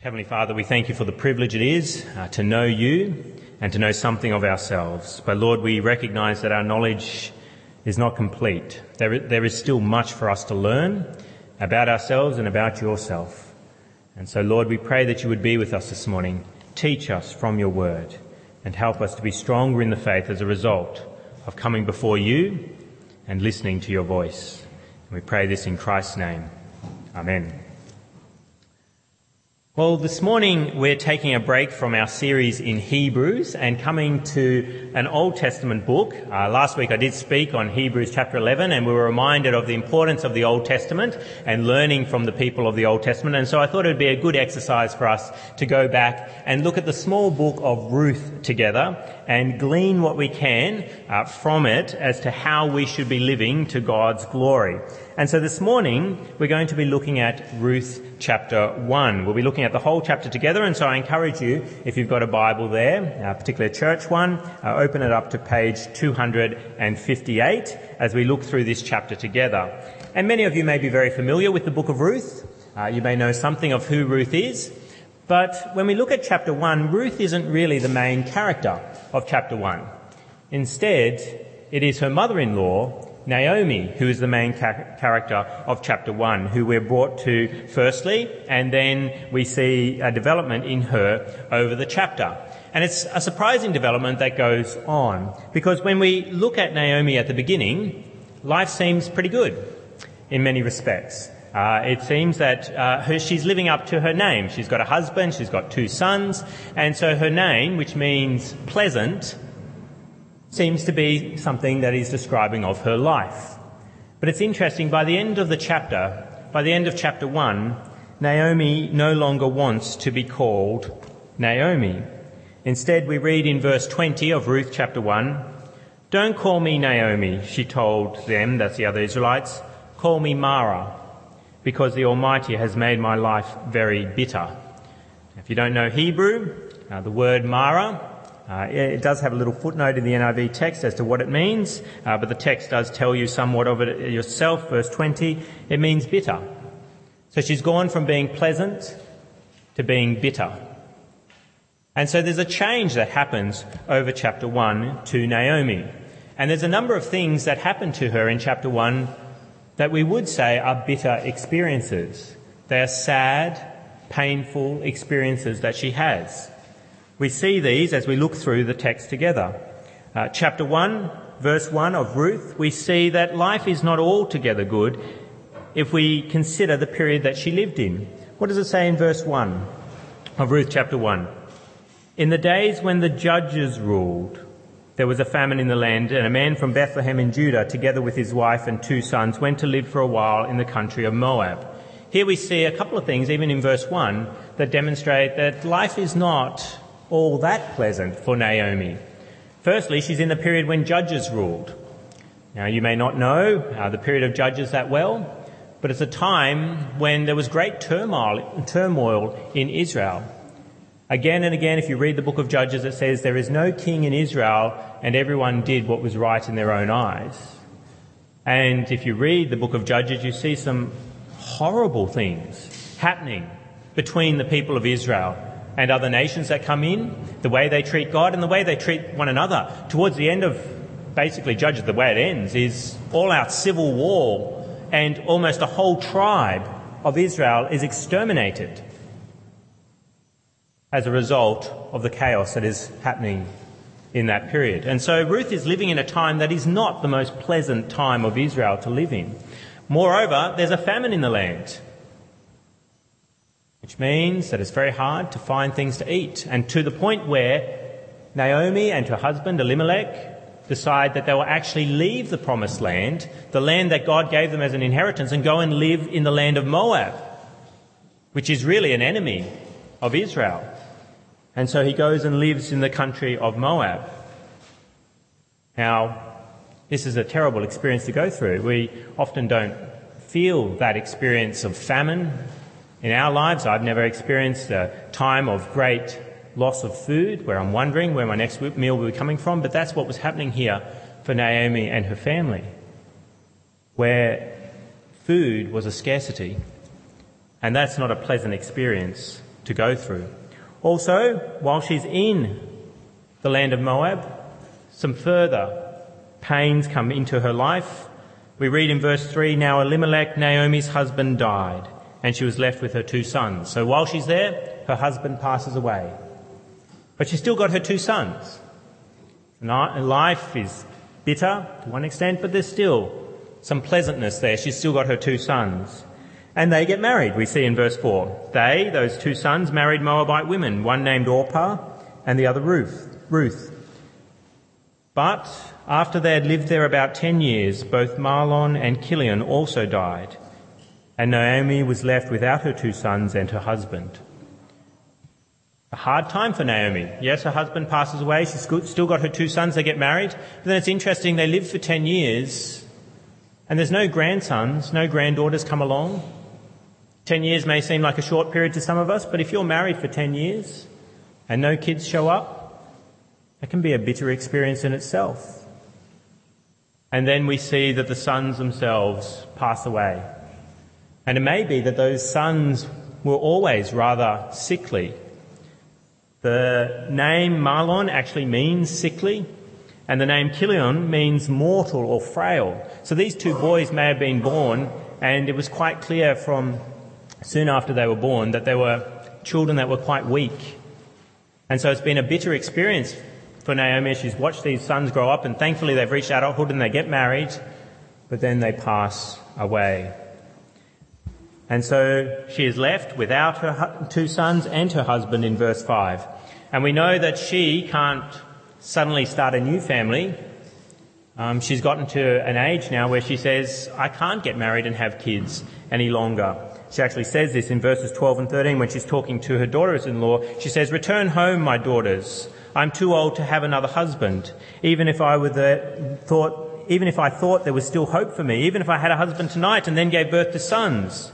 Heavenly Father, we thank you for the privilege it is uh, to know you and to know something of ourselves. But Lord, we recognize that our knowledge is not complete. There, there is still much for us to learn about ourselves and about yourself. And so, Lord, we pray that you would be with us this morning. Teach us from your word and help us to be stronger in the faith as a result of coming before you and listening to your voice. And we pray this in Christ's name. Amen. Well, this morning we're taking a break from our series in Hebrews and coming to an Old Testament book. Uh, last week I did speak on Hebrews chapter 11 and we were reminded of the importance of the Old Testament and learning from the people of the Old Testament. And so I thought it would be a good exercise for us to go back and look at the small book of Ruth together and glean what we can uh, from it as to how we should be living to God's glory. And so this morning, we're going to be looking at Ruth chapter 1. We'll be looking at the whole chapter together, and so I encourage you, if you've got a Bible there, a particular church one, uh, open it up to page 258 as we look through this chapter together. And many of you may be very familiar with the book of Ruth. Uh, you may know something of who Ruth is. But when we look at chapter 1, Ruth isn't really the main character of chapter 1. Instead, it is her mother-in-law Naomi, who is the main ca- character of chapter 1, who we're brought to firstly, and then we see a development in her over the chapter. And it's a surprising development that goes on, because when we look at Naomi at the beginning, life seems pretty good in many respects. Uh, it seems that uh, her, she's living up to her name. She's got a husband, she's got two sons, and so her name, which means pleasant, seems to be something that is describing of her life. But it's interesting, by the end of the chapter, by the end of chapter 1, Naomi no longer wants to be called Naomi. Instead, we read in verse 20 of Ruth chapter 1, Don't call me Naomi, she told them, that's the other Israelites, call me Mara, because the Almighty has made my life very bitter. If you don't know Hebrew, uh, the word Mara uh, it does have a little footnote in the NIV text as to what it means, uh, but the text does tell you somewhat of it yourself. Verse 20, it means bitter. So she's gone from being pleasant to being bitter. And so there's a change that happens over chapter 1 to Naomi. And there's a number of things that happen to her in chapter 1 that we would say are bitter experiences. They are sad, painful experiences that she has. We see these as we look through the text together. Uh, chapter 1, verse 1 of Ruth, we see that life is not altogether good if we consider the period that she lived in. What does it say in verse 1 of Ruth chapter 1? In the days when the judges ruled, there was a famine in the land, and a man from Bethlehem in Judah, together with his wife and two sons, went to live for a while in the country of Moab. Here we see a couple of things, even in verse 1, that demonstrate that life is not all that pleasant for Naomi. Firstly, she's in the period when judges ruled. Now, you may not know uh, the period of judges that well, but it's a time when there was great turmoil, turmoil in Israel. Again and again, if you read the book of Judges, it says there is no king in Israel and everyone did what was right in their own eyes. And if you read the book of Judges, you see some horrible things happening between the people of Israel and other nations that come in, the way they treat God and the way they treat one another. Towards the end of basically Judges, the way it ends is all out civil war and almost a whole tribe of Israel is exterminated as a result of the chaos that is happening in that period. And so Ruth is living in a time that is not the most pleasant time of Israel to live in. Moreover, there's a famine in the land which means that it's very hard to find things to eat. And to the point where Naomi and her husband Elimelech decide that they will actually leave the promised land, the land that God gave them as an inheritance, and go and live in the land of Moab, which is really an enemy of Israel. And so he goes and lives in the country of Moab. Now, this is a terrible experience to go through. We often don't feel that experience of famine in our lives, I've never experienced a time of great loss of food where I'm wondering where my next meal will be coming from, but that's what was happening here for Naomi and her family, where food was a scarcity. And that's not a pleasant experience to go through. Also, while she's in the land of Moab, some further pains come into her life. We read in verse 3 Now Elimelech, Naomi's husband, died, and she was left with her two sons. So while she's there, her husband passes away. But she's still got her two sons. And Life is bitter to one extent, but there's still some pleasantness there. She's still got her two sons. And they get married, we see in verse 4. They, those two sons, married Moabite women, one named Orpah and the other Ruth. Ruth. But after they had lived there about ten years, both Mahlon and Chilion also died, and Naomi was left without her two sons and her husband. A hard time for Naomi. Yes, her husband passes away. She's still got her two sons. They get married. But then it's interesting. They live for 10 years and there's no grandsons, no granddaughters come along. 10 years may seem like a short period to some of us, but if you're married for 10 years and no kids show up, that can be a bitter experience in itself. And then we see that the sons themselves pass away. And it may be that those sons were always rather sickly the name Mahlon actually means sickly, and the name Chilion means mortal or frail. So these two boys may have been born, and it was quite clear from soon after they were born that they were children that were quite weak. And so it's been a bitter experience for Naomi. She's watched these sons grow up, and thankfully they've reached adulthood and they get married, but then they pass away. And so she is left without her two sons and her husband in verse 5. And we know that she can't suddenly start a new family. Um, she's gotten to an age now where she says, I can't get married and have kids any longer. She actually says this in verses 12 and 13 when she's talking to her daughters-in-law. She says, Return home, my daughters. I'm too old to have another husband. Even if I were the, thought, even if I thought there was still hope for me, even if I had a husband tonight and then gave birth to sons.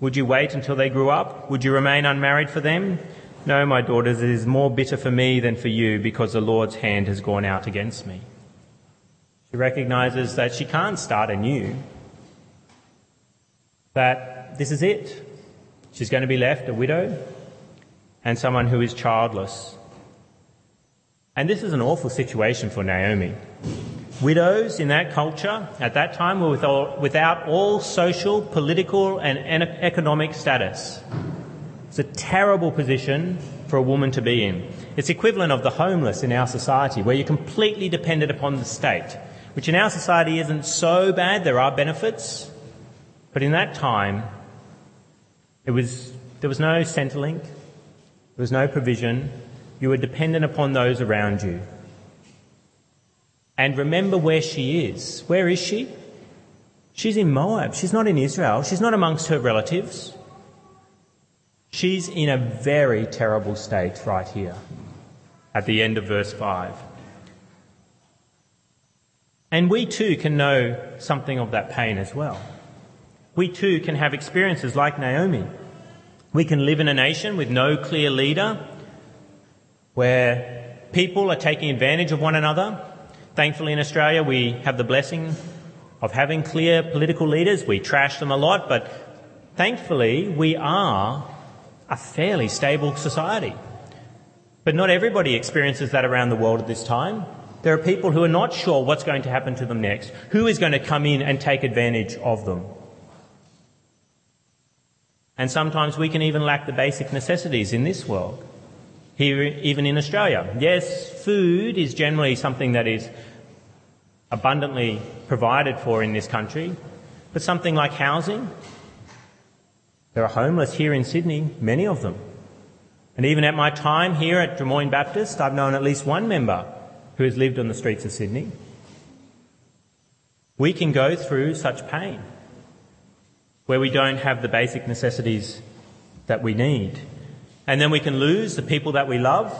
Would you wait until they grew up? Would you remain unmarried for them? No, my daughters, it is more bitter for me than for you because the Lord's hand has gone out against me. She recognizes that she can't start anew, that this is it. She's going to be left a widow and someone who is childless. And this is an awful situation for Naomi. Widows in that culture at that time were without all social, political, and economic status. It's a terrible position for a woman to be in. It's equivalent of the homeless in our society, where you're completely dependent upon the state, which in our society isn't so bad. There are benefits. But in that time, it was, there was no Centrelink, there was no provision. You were dependent upon those around you. And remember where she is. Where is she? She's in Moab. She's not in Israel. She's not amongst her relatives. She's in a very terrible state right here at the end of verse 5. And we too can know something of that pain as well. We too can have experiences like Naomi. We can live in a nation with no clear leader where people are taking advantage of one another Thankfully, in Australia, we have the blessing of having clear political leaders. We trash them a lot, but thankfully, we are a fairly stable society. But not everybody experiences that around the world at this time. There are people who are not sure what's going to happen to them next, who is going to come in and take advantage of them. And sometimes we can even lack the basic necessities in this world here, even in Australia. Yes, food is generally something that is abundantly provided for in this country, but something like housing, there are homeless here in Sydney, many of them. And even at my time here at Drummoyne Baptist, I've known at least one member who has lived on the streets of Sydney. We can go through such pain where we don't have the basic necessities that we need. And then we can lose the people that we love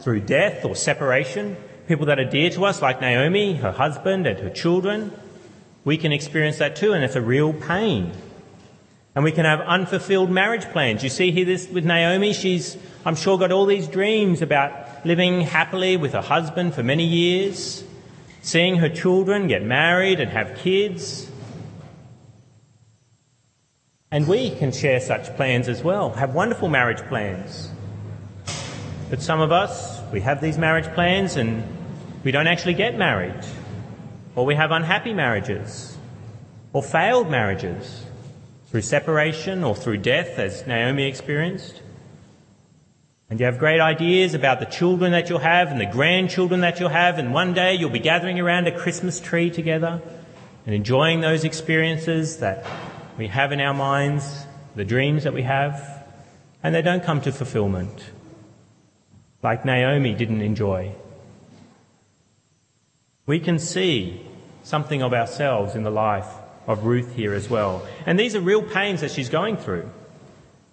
through death or separation, people that are dear to us, like Naomi, her husband, and her children. We can experience that too, and it's a real pain. And we can have unfulfilled marriage plans. You see here this with Naomi, she's, I'm sure, got all these dreams about living happily with her husband for many years, seeing her children get married and have kids. And we can share such plans as well, have wonderful marriage plans. But some of us, we have these marriage plans and we don't actually get married. Or we have unhappy marriages. Or failed marriages. Through separation or through death, as Naomi experienced. And you have great ideas about the children that you'll have and the grandchildren that you'll have, and one day you'll be gathering around a Christmas tree together and enjoying those experiences that we have in our minds, the dreams that we have, and they don't come to fulfillment, like Naomi didn't enjoy. We can see something of ourselves in the life of Ruth here as well. And these are real pains that she's going through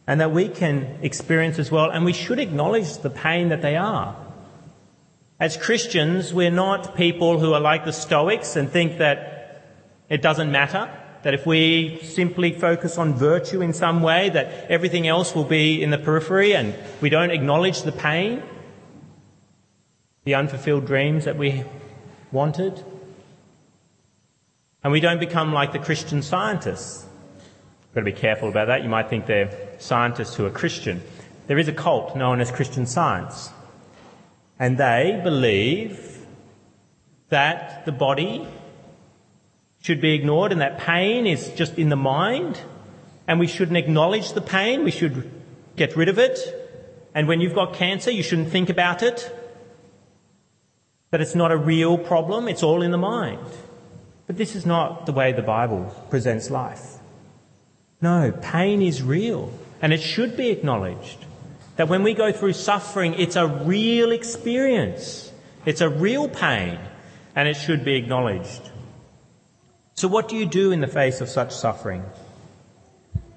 and that we can experience as well, and we should acknowledge the pain that they are. As Christians, we're not people who are like the Stoics and think that it doesn't matter that if we simply focus on virtue in some way, that everything else will be in the periphery and we don't acknowledge the pain, the unfulfilled dreams that we wanted. And we don't become like the Christian scientists. We've got to be careful about that. You might think they're scientists who are Christian. There is a cult known as Christian Science. And they believe that the body should be ignored and that pain is just in the mind and we shouldn't acknowledge the pain. We should get rid of it. And when you've got cancer, you shouldn't think about it. That it's not a real problem. It's all in the mind. But this is not the way the Bible presents life. No, pain is real and it should be acknowledged. That when we go through suffering, it's a real experience. It's a real pain and it should be acknowledged. So, what do you do in the face of such suffering?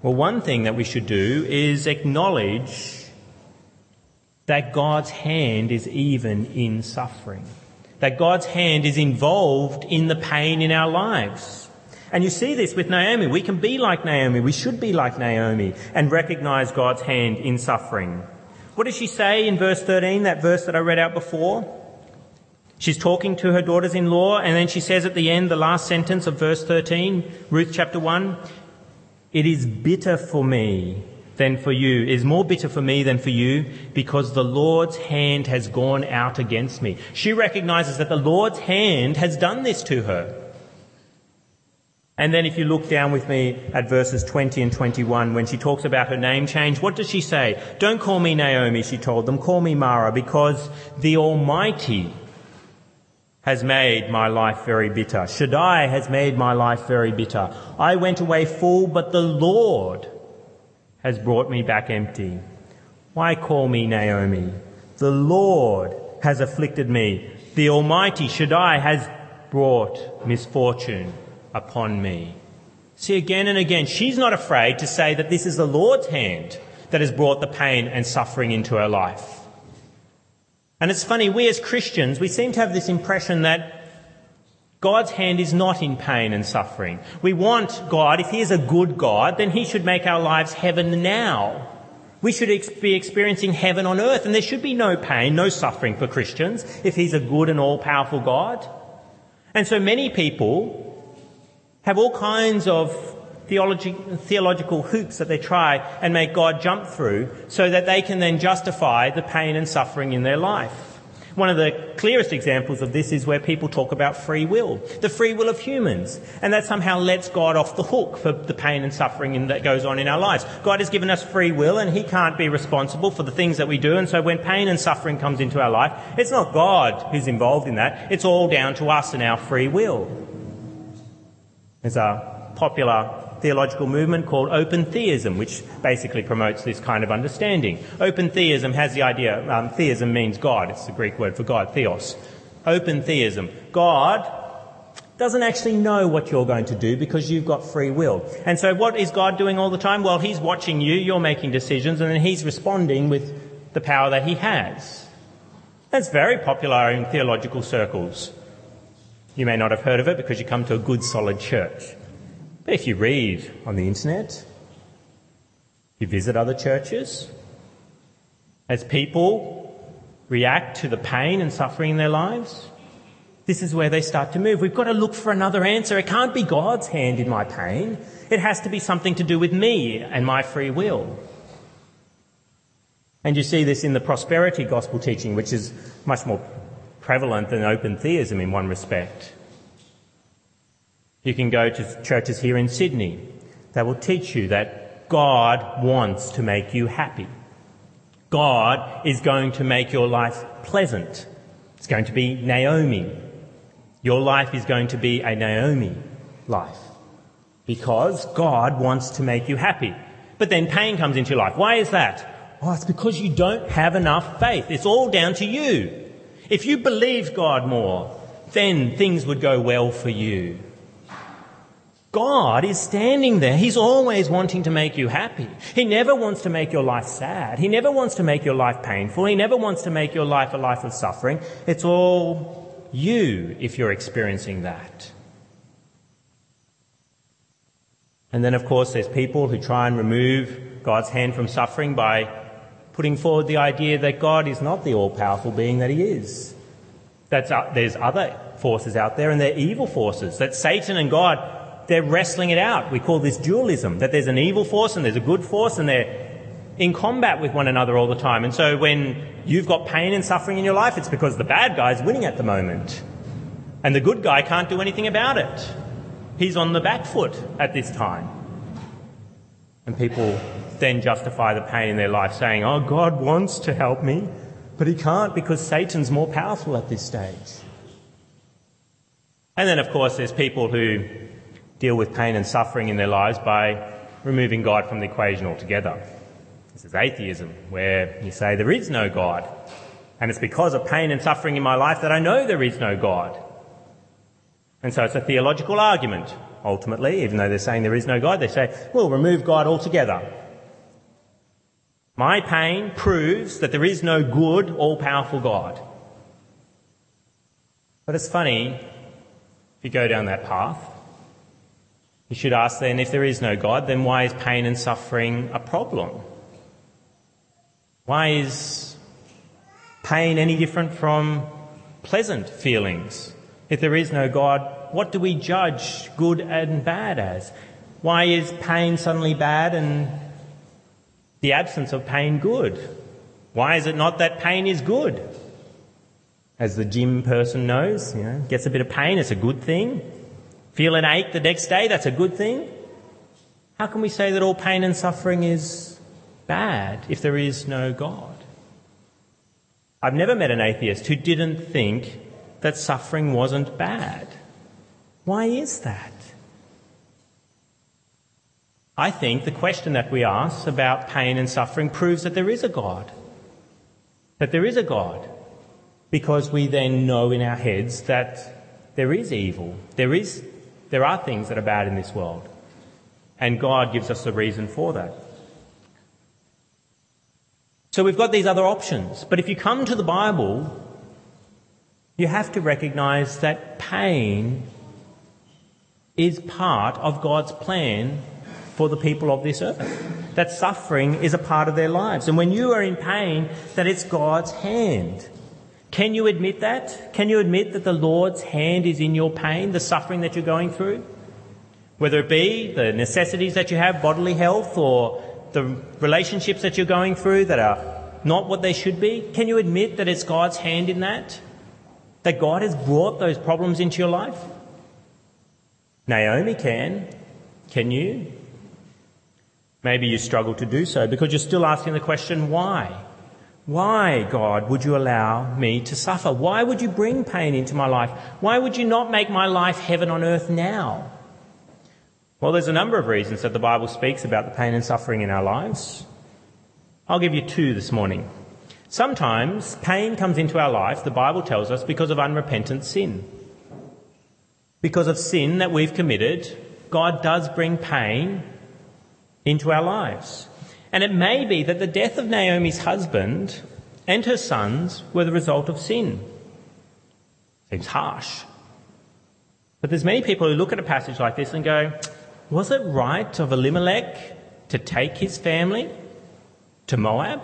Well, one thing that we should do is acknowledge that God's hand is even in suffering, that God's hand is involved in the pain in our lives. And you see this with Naomi. We can be like Naomi. We should be like Naomi and recognize God's hand in suffering. What does she say in verse 13, that verse that I read out before? She's talking to her daughters in law, and then she says at the end, the last sentence of verse 13, Ruth chapter 1, It is bitter for me than for you, it is more bitter for me than for you, because the Lord's hand has gone out against me. She recognizes that the Lord's hand has done this to her. And then if you look down with me at verses 20 and 21, when she talks about her name change, what does she say? Don't call me Naomi, she told them, call me Mara, because the Almighty has made my life very bitter. Shaddai has made my life very bitter. I went away full, but the Lord has brought me back empty. Why call me Naomi? The Lord has afflicted me. The Almighty Shaddai has brought misfortune upon me. See again and again, she's not afraid to say that this is the Lord's hand that has brought the pain and suffering into her life. And it's funny, we as Christians, we seem to have this impression that God's hand is not in pain and suffering. We want God, if He is a good God, then He should make our lives heaven now. We should be experiencing heaven on earth, and there should be no pain, no suffering for Christians if He's a good and all powerful God. And so many people have all kinds of theologi- theological hoops that they try and make God jump through so that they can then justify the pain and suffering in their life. One of the clearest examples of this is where people talk about free will, the free will of humans, and that somehow lets God off the hook for the pain and suffering that goes on in our lives. God has given us free will and He can't be responsible for the things that we do, and so when pain and suffering comes into our life, it's not God who's involved in that, it's all down to us and our free will. There's a popular theological movement called open theism, which basically promotes this kind of understanding. Open theism has the idea, um, theism means God, it's the Greek word for God, theos. Open theism. God doesn't actually know what you're going to do because you've got free will. And so what is God doing all the time? Well, He's watching you, you're making decisions, and then He's responding with the power that He has. That's very popular in theological circles. You may not have heard of it because you come to a good solid church. But if you read on the internet, you visit other churches, as people react to the pain and suffering in their lives, This is where they start to move. We've got to look for another answer. It can't be God's hand in my pain. It has to be something to do with me and my free will. And you see this in the prosperity gospel teaching, which is much more prevalent than open theism in one respect. You can go to churches here in Sydney that will teach you that God wants to make you happy. God is going to make your life pleasant. It's going to be Naomi. Your life is going to be a Naomi life. Because God wants to make you happy. But then pain comes into your life. Why is that? Oh, it's because you don't have enough faith. It's all down to you. If you believed God more, then things would go well for you. God is standing there. He's always wanting to make you happy. He never wants to make your life sad. He never wants to make your life painful. He never wants to make your life a life of suffering. It's all you if you're experiencing that. And then, of course, there's people who try and remove God's hand from suffering by putting forward the idea that God is not the all-powerful being that he is. That's, uh, there's other forces out there and they're evil forces. That Satan and God they're wrestling it out. We call this dualism, that there's an evil force and there's a good force and they're in combat with one another all the time. And so when you've got pain and suffering in your life, it's because the bad guy's winning at the moment. And the good guy can't do anything about it. He's on the back foot at this time. And people then justify the pain in their life saying, oh, God wants to help me, but he can't because Satan's more powerful at this stage. And then, of course, there's people who deal with pain and suffering in their lives by removing God from the equation altogether. This is atheism, where you say there is no God. And it's because of pain and suffering in my life that I know there is no God. And so it's a theological argument, ultimately, even though they're saying there is no God, they say, we'll remove God altogether. My pain proves that there is no good, all-powerful God. But it's funny, if you go down that path, you should ask then, if there is no God, then why is pain and suffering a problem? Why is pain any different from pleasant feelings? If there is no God, what do we judge good and bad as? Why is pain suddenly bad and the absence of pain good? Why is it not that pain is good? As the gym person knows, you know, gets a bit of pain, it's a good thing. Feel an ache the next day, that's a good thing. How can we say that all pain and suffering is bad if there is no God? I've never met an atheist who didn't think that suffering wasn't bad. Why is that? I think the question that we ask about pain and suffering proves that there is a God. That there is a God. Because we then know in our heads that there is evil. There is there are things that are bad in this world. And God gives us a reason for that. So we've got these other options. But if you come to the Bible, you have to recognize that pain is part of God's plan for the people of this earth. That suffering is a part of their lives. And when you are in pain, that it's God's hand. Can you admit that? Can you admit that the Lord's hand is in your pain, the suffering that you're going through? Whether it be the necessities that you have, bodily health, or the relationships that you're going through that are not what they should be, can you admit that it's God's hand in that? That God has brought those problems into your life? Naomi can. Can you? Maybe you struggle to do so because you're still asking the question, why? Why, God, would you allow me to suffer? Why would you bring pain into my life? Why would you not make my life heaven on earth now? Well, there's a number of reasons that the Bible speaks about the pain and suffering in our lives. I'll give you two this morning. Sometimes pain comes into our life, the Bible tells us, because of unrepentant sin. Because of sin that we've committed, God does bring pain into our lives. And it may be that the death of Naomi's husband and her sons were the result of sin. Seems harsh. But there's many people who look at a passage like this and go, was it right of Elimelech to take his family to Moab?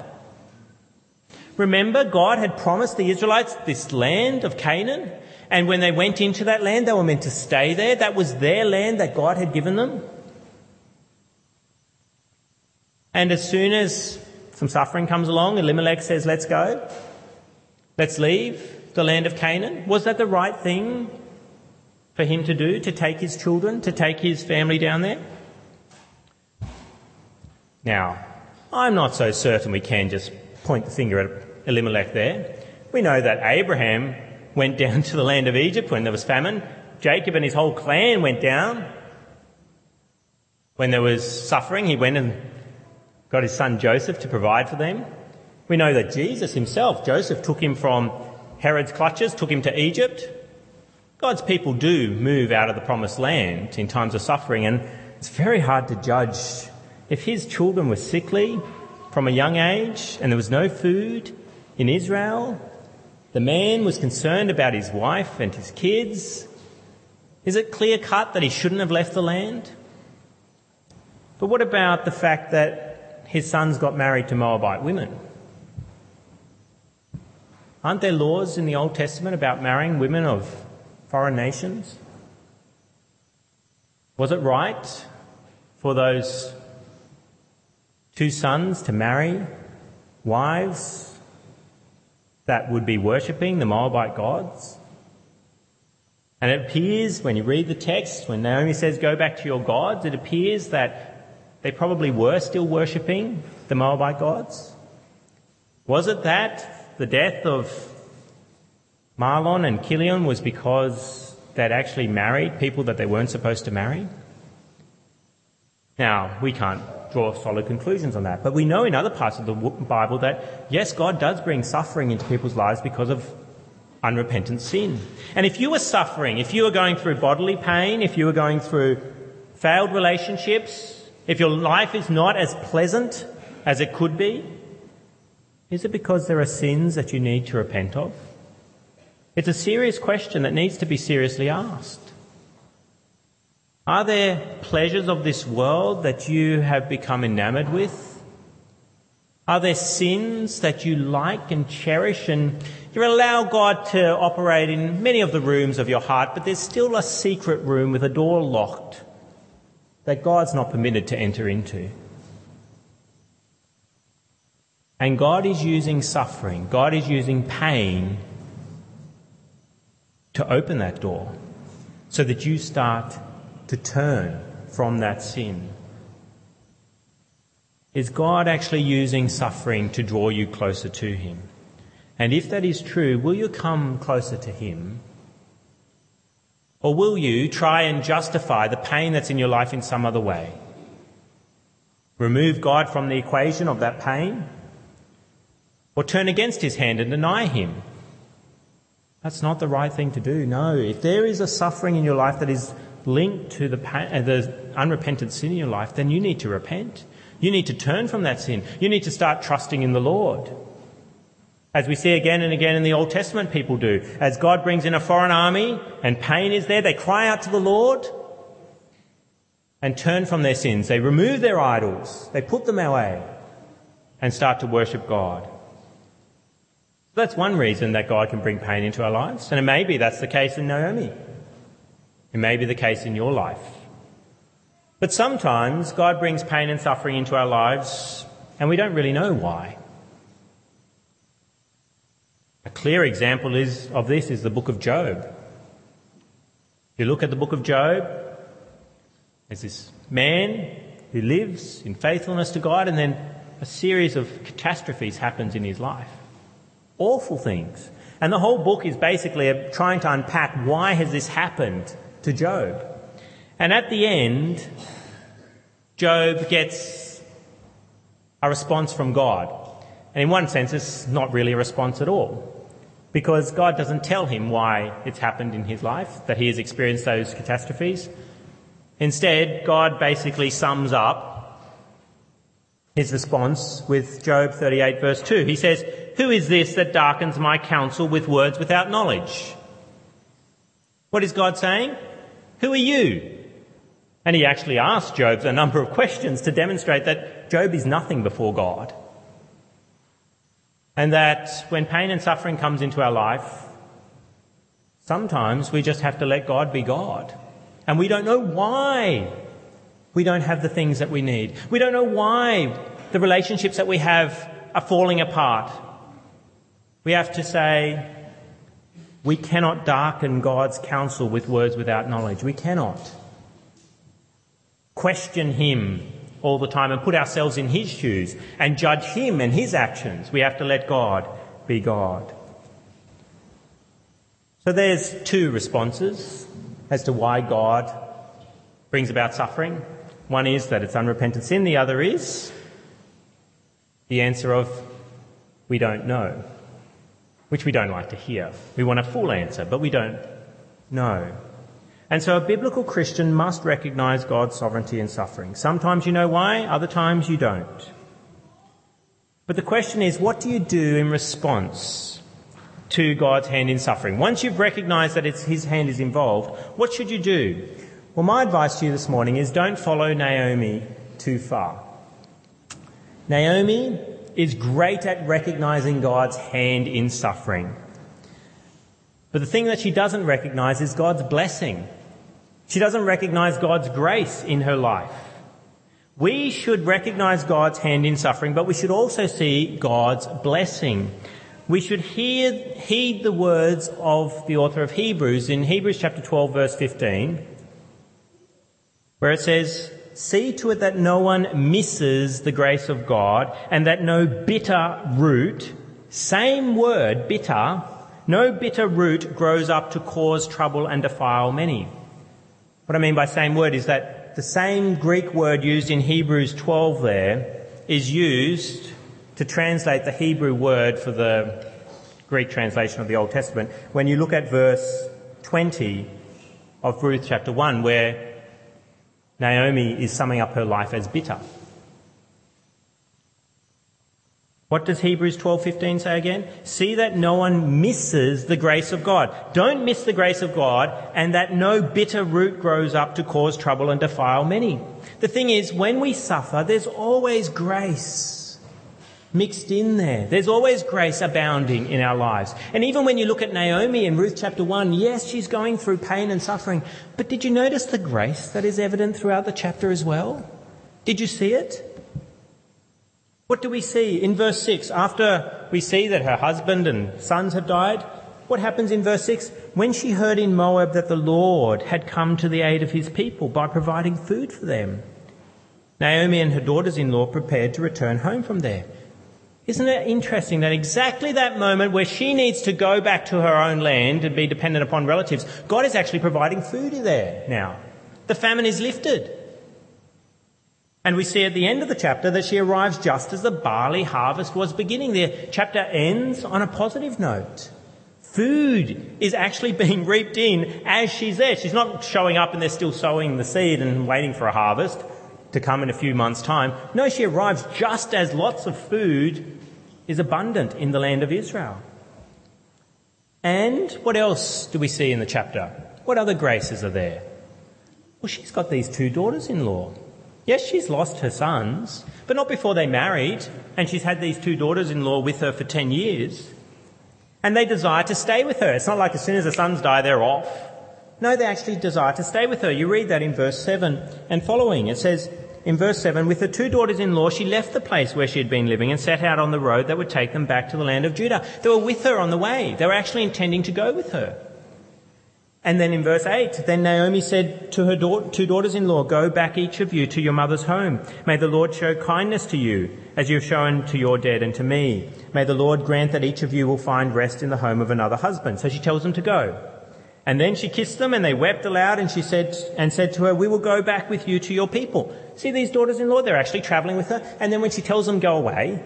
Remember, God had promised the Israelites this land of Canaan, And when they went into that land, they were meant to stay there. That was their land that God had given them. And as soon as some suffering comes along, Elimelech says, let's go. Let's leave the land of Canaan. Was that the right thing for him to do? To take his children, to take his family down there? Now, I'm not so certain we can just point the finger at Elimelech there. We know that Abraham went down to the land of Egypt when there was famine. Jacob and his whole clan went down. When there was suffering, he went and got his son Joseph to provide for them. We know that Jesus himself, Joseph took him from Herod's clutches, took him to Egypt. God's people do move out of the promised land in times of suffering, and it's very hard to judge if his children were sickly from a young age and there was no food in Israel. The man was concerned about his wife and his kids. Is it clear cut that he shouldn't have left the land? But what about the fact that his sons got married to Moabite women. Aren't there laws in the Old Testament about marrying women of foreign nations? Was it right for those two sons to marry wives that would be worshipping the Moabite gods? And it appears when you read the text, when Naomi says, Go back to your gods, it appears that they probably were still worshipping the Moabite gods. Was it that the death of Mahlon and Chilion was because they'd actually married people that they weren't supposed to marry? Now, we can't draw solid conclusions on that, but we know in other parts of the Bible that yes, God does bring suffering into people's lives because of unrepentant sin. And if you were suffering, if you were going through bodily pain, if you were going through failed relationships, if your life is not as pleasant as it could be, is it because there are sins that you need to repent of? It's a serious question that needs to be seriously asked. Are there pleasures of this world that you have become enamored with? Are there sins that you like and cherish and you allow God to operate in many of the rooms of your heart, but there's still a secret room with a door locked that God's not permitted to enter into. And God is using suffering, God is using pain to open that door so that you start to turn from that sin. Is God actually using suffering to draw you closer to Him? And if that is true, will you come closer to Him or will you try and justify the pain that's in your life in some other way? Remove God from the equation of that pain? Or turn against his hand and deny him? That's not the right thing to do. No. If there is a suffering in your life that is linked to the, pain, uh, the unrepentant sin in your life, then you need to repent. You need to turn from that sin. You need to start trusting in the Lord. As we see again and again in the Old Testament, people do. As God brings in a foreign army and pain is there, they cry out to the Lord and turn from their sins. They remove their idols, they put them away and start to worship God. That's one reason that God can bring pain into our lives. And it may be that's the case in Naomi. It may be the case in your life. But sometimes God brings pain and suffering into our lives and we don't really know why. A clear example is, of this is the book of Job. You look at the book of Job, there's this man who lives in faithfulness to God and then a series of catastrophes happens in his life. Awful things. And the whole book is basically trying to unpack why has this happened to Job. And at the end, Job gets a response from God. And in one sense, it's not really a response at all. Because God doesn't tell him why it's happened in his life, that he has experienced those catastrophes. Instead, God basically sums up his response with Job 38 verse 2. He says, Who is this that darkens my counsel with words without knowledge? What is God saying? Who are you? And he actually asks Job a number of questions to demonstrate that Job is nothing before God. And that when pain and suffering comes into our life, Sometimes we just have to let God be God. And we don't know why we don't have the things that we need. We don't know why the relationships that we have are falling apart. We have to say, we cannot darken God's counsel with words without knowledge. We cannot. Question Him all the time and put ourselves in His shoes and judge Him and His actions. We have to let God be God. So there's two responses as to why God brings about suffering. One is that it's unrepentant sin. The other is the answer of we don't know which we don't like to hear. We want a full answer, but we don't know. And so a biblical Christian must recognize God's sovereignty in suffering. Sometimes you know why, other times you don't. But the question is, what do you do in response to God's hand in suffering? Once you've recognized that it's His hand is involved, what should you do? Well, my advice to you this morning is don't follow Naomi too far. Naomi is great at recognizing God's hand in suffering. But the thing that she doesn't recognize is God's blessing. She doesn't recognize God's grace in her life. We should recognize God's hand in suffering, but we should also see God's blessing. We should hear, heed the words of the author of Hebrews in Hebrews chapter 12 verse 15, where it says, See to it that no one misses the grace of God and that no bitter root, same word, bitter, no bitter root grows up to cause trouble and defile many. What I mean by same word is that the same Greek word used in Hebrews 12 there is used to translate the Hebrew word for the Greek translation of the Old Testament. When you look at verse 20 of Ruth chapter 1 where Naomi is summing up her life as bitter. What does Hebrews 12:15 say again? See that no one misses the grace of God. Don't miss the grace of God and that no bitter root grows up to cause trouble and defile many. The thing is, when we suffer, there's always grace mixed in there. There's always grace abounding in our lives. And even when you look at Naomi in Ruth chapter 1, yes, she's going through pain and suffering, but did you notice the grace that is evident throughout the chapter as well? Did you see it? What do we see in verse 6? After we see that her husband and sons have died, what happens in verse 6? When she heard in Moab that the Lord had come to the aid of his people by providing food for them, Naomi and her daughters in law prepared to return home from there. Isn't it interesting that exactly that moment where she needs to go back to her own land and be dependent upon relatives, God is actually providing food there now. The famine is lifted. And we see at the end of the chapter that she arrives just as the barley harvest was beginning. The chapter ends on a positive note. Food is actually being reaped in as she's there. She's not showing up and they're still sowing the seed and waiting for a harvest to come in a few months' time. No, she arrives just as lots of food is abundant in the land of Israel. And what else do we see in the chapter? What other graces are there? Well, she's got these two daughters in law. Yes, she's lost her sons, but not before they married, and she's had these two daughters in law with her for 10 years. And they desire to stay with her. It's not like as soon as the sons die, they're off. No, they actually desire to stay with her. You read that in verse 7 and following. It says, in verse 7, with her two daughters-in-law, she left the place where she had been living and set out on the road that would take them back to the land of Judah. They were with her on the way. They were actually intending to go with her. And then in verse 8, then Naomi said to her da- two daughters-in-law, Go back each of you to your mother's home. May the Lord show kindness to you, as you have shown to your dead and to me. May the Lord grant that each of you will find rest in the home of another husband. So she tells them to go. And then she kissed them and they wept aloud and she said, and said to her, we will go back with you to your people. See these daughters-in-law? They're actually traveling with her. And then when she tells them go away,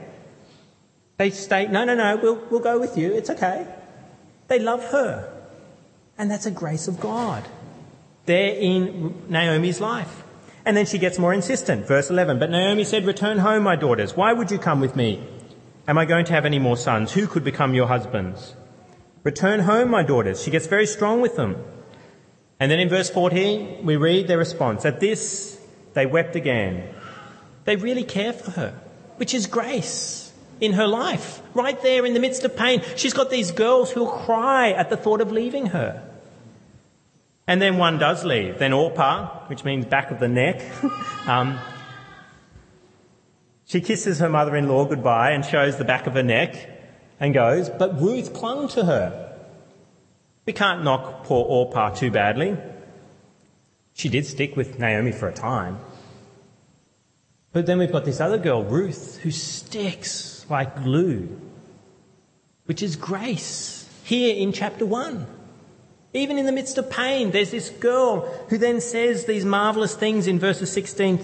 they state, no, no, no, we'll, we'll go with you. It's okay. They love her. And that's a grace of God. There in Naomi's life. And then she gets more insistent. Verse 11. But Naomi said, return home, my daughters. Why would you come with me? Am I going to have any more sons? Who could become your husbands? Return home, my daughters. She gets very strong with them. And then in verse 14, we read their response. At this, they wept again. They really care for her, which is grace in her life, right there in the midst of pain. She's got these girls who'll cry at the thought of leaving her. And then one does leave. Then Orpah, which means back of the neck, um, she kisses her mother-in-law goodbye and shows the back of her neck and goes, but Ruth clung to her. We can't knock poor Orpah too badly. She did stick with Naomi for a time. But then we've got this other girl, Ruth, who sticks like glue, which is grace here in chapter 1. Even in the midst of pain, there's this girl who then says these marvelous things in verses 16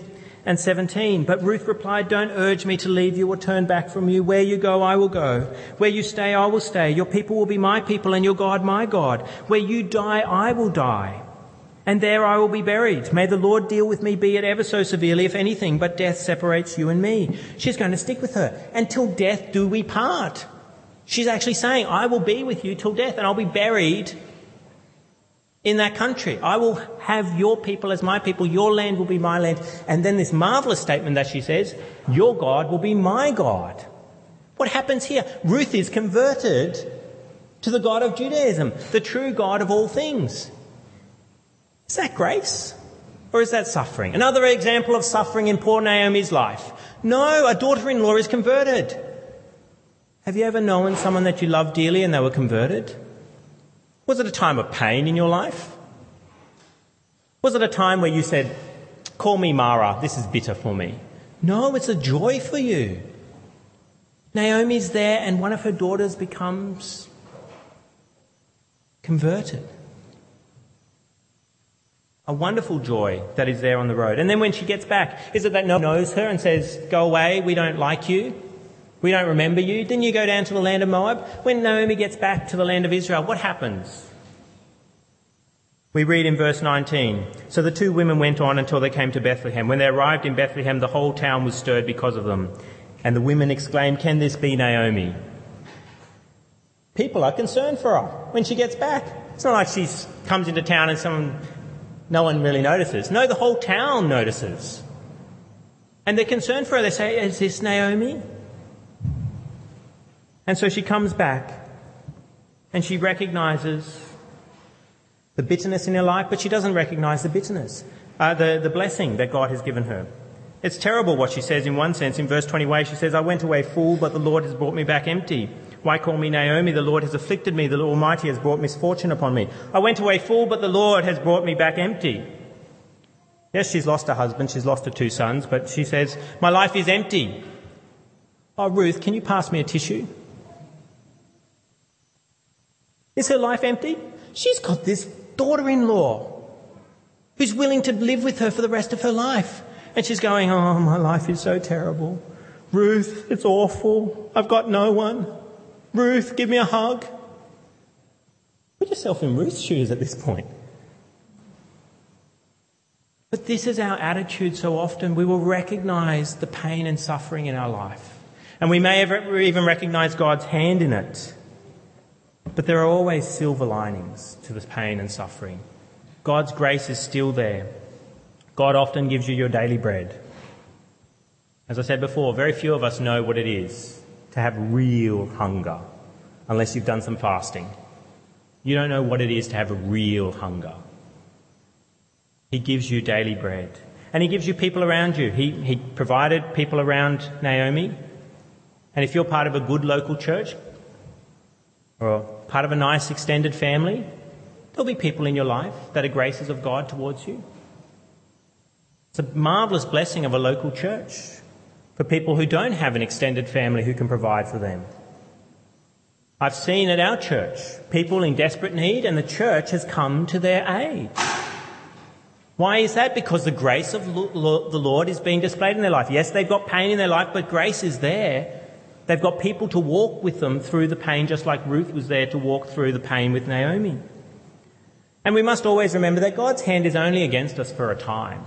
and 17. But Ruth replied, Don't urge me to leave you or turn back from you. Where you go, I will go. Where you stay, I will stay. Your people will be my people and your God my God. Where you die, I will die. And there I will be buried. May the Lord deal with me, be it ever so severely, if anything, but death separates you and me. She's going to stick with her. Until death do we part. She's actually saying, I will be with you till death and I'll be buried in that country. I will have your people as my people, your land will be my land. And then this marvelous statement that she says, your God will be my God. What happens here? Ruth is converted to the God of Judaism, the true God of all things. Is that grace? Or is that suffering? Another example of suffering in poor Naomi's life. No, a daughter-in-law is converted. Have you ever known someone that you love dearly and they were converted? Was it a time of pain in your life? Was it a time where you said, Call me Mara, this is bitter for me? No, it's a joy for you. Naomi's there and one of her daughters becomes converted. A wonderful joy that is there on the road. And then when she gets back, is it that no one knows her and says, Go away, we don't like you? We don't remember you. Didn't you go down to the land of Moab? When Naomi gets back to the land of Israel, what happens? We read in verse 19, So the two women went on until they came to Bethlehem. When they arrived in Bethlehem, the whole town was stirred because of them. And the women exclaimed, Can this be Naomi? People are concerned for her when she gets back. It's not like she comes into town and someone, no one really notices. No, the whole town notices. And they're concerned for her. They say, Is this Naomi? And so she comes back and she recognizes the bitterness in her life, but she doesn't recognize the bitterness, uh, the, the blessing that God has given her. It's terrible what she says in one sense. In verse 21, she says, I went away full, but the Lord has brought me back empty. Why call me Naomi? The Lord has afflicted me. The Almighty has brought misfortune upon me. I went away full, but the Lord has brought me back empty. Yes, she's lost her husband. She's lost her two sons, but she says, my life is empty. Oh, Ruth, can you pass me a tissue? Is her life empty? She's got this daughter in law who's willing to live with her for the rest of her life. And she's going, Oh, my life is so terrible. Ruth, it's awful. I've got no one. Ruth, give me a hug. Put yourself in Ruth's shoes at this point. But this is our attitude so often. We will recognize the pain and suffering in our life. And we may even recognize God's hand in it. But there are always silver linings to this pain and suffering. God's grace is still there. God often gives you your daily bread. As I said before, very few of us know what it is to have real hunger unless you've done some fasting. You don't know what it is to have a real hunger. He gives you daily bread. And he gives you people around you. He, he provided people around Naomi. And if you're part of a good local church, or part of a nice extended family, there'll be people in your life that are graces of God towards you. It's a marvellous blessing of a local church for people who don't have an extended family who can provide for them. I've seen at our church people in desperate need and the church has come to their aid. Why is that? Because the grace of the Lord is being displayed in their life. Yes, they've got pain in their life, but grace is there They've got people to walk with them through the pain, just like Ruth was there to walk through the pain with Naomi. And we must always remember that God's hand is only against us for a time.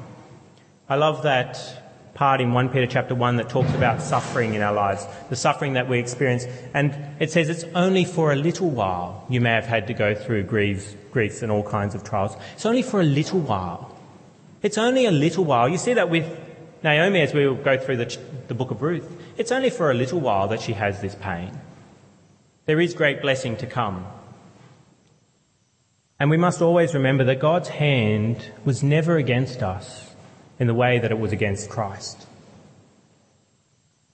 I love that part in 1 Peter chapter 1 that talks about suffering in our lives, the suffering that we experience. And it says it's only for a little while you may have had to go through griefs, griefs and all kinds of trials. It's only for a little while. It's only a little while. You see that with Naomi as we go through the, the book of Ruth. It's only for a little while that she has this pain. There is great blessing to come. And we must always remember that God's hand was never against us in the way that it was against Christ.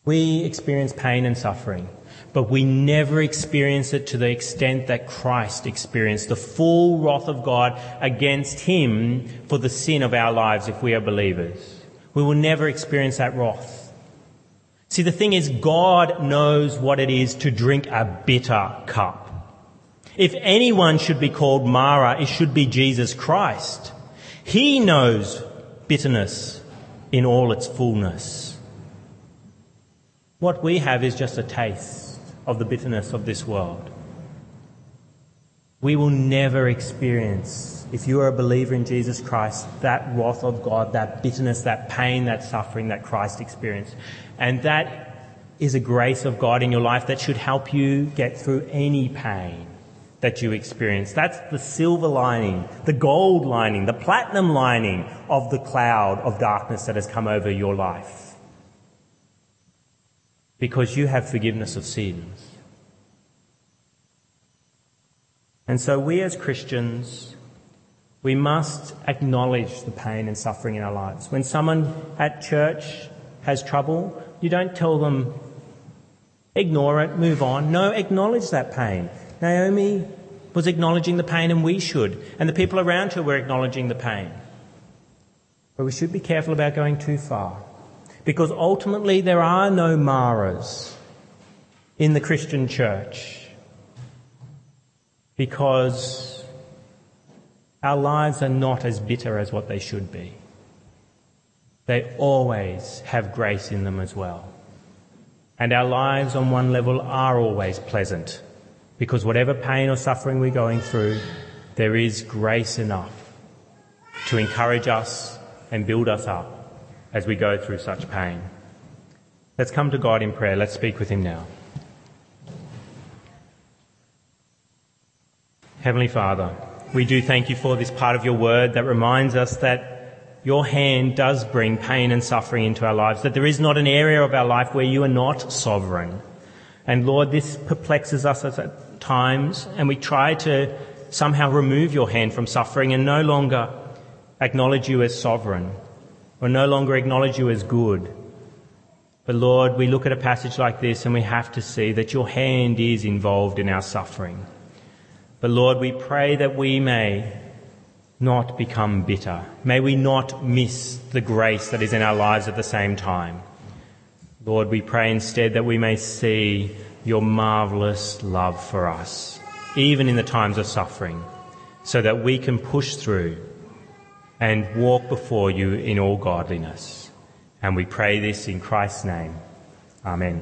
We experience pain and suffering, but we never experience it to the extent that Christ experienced the full wrath of God against him for the sin of our lives if we are believers. We will never experience that wrath. See, the thing is, God knows what it is to drink a bitter cup. If anyone should be called Mara, it should be Jesus Christ. He knows bitterness in all its fullness. What we have is just a taste of the bitterness of this world. We will never experience, if you are a believer in Jesus Christ, that wrath of God, that bitterness, that pain, that suffering that Christ experienced. And that is a grace of God in your life that should help you get through any pain that you experience. That's the silver lining, the gold lining, the platinum lining of the cloud of darkness that has come over your life. Because you have forgiveness of sins. And so we as Christians, we must acknowledge the pain and suffering in our lives. When someone at church has trouble, you don't tell them, ignore it, move on. No, acknowledge that pain. Naomi was acknowledging the pain and we should. And the people around her were acknowledging the pain. But we should be careful about going too far. Because ultimately there are no Maras in the Christian church. Because our lives are not as bitter as what they should be. They always have grace in them as well. And our lives on one level are always pleasant because whatever pain or suffering we're going through, there is grace enough to encourage us and build us up as we go through such pain. Let's come to God in prayer. Let's speak with Him now. Heavenly Father, we do thank you for this part of your word that reminds us that your hand does bring pain and suffering into our lives, that there is not an area of our life where you are not sovereign. And Lord, this perplexes us times, and we try to somehow remove your hand from suffering and no longer acknowledge you as sovereign, or no longer acknowledge you as good. But Lord, we look at a passage like this and we have to see that your hand is involved in our suffering. But Lord, we pray that we may not become bitter. May we not miss the grace that is in our lives at the same time. Lord, we pray instead that we may see your marvellous love for us, even in the times of suffering, so that we can push through and walk before you in all godliness. And we pray this in Christ's name. Amen.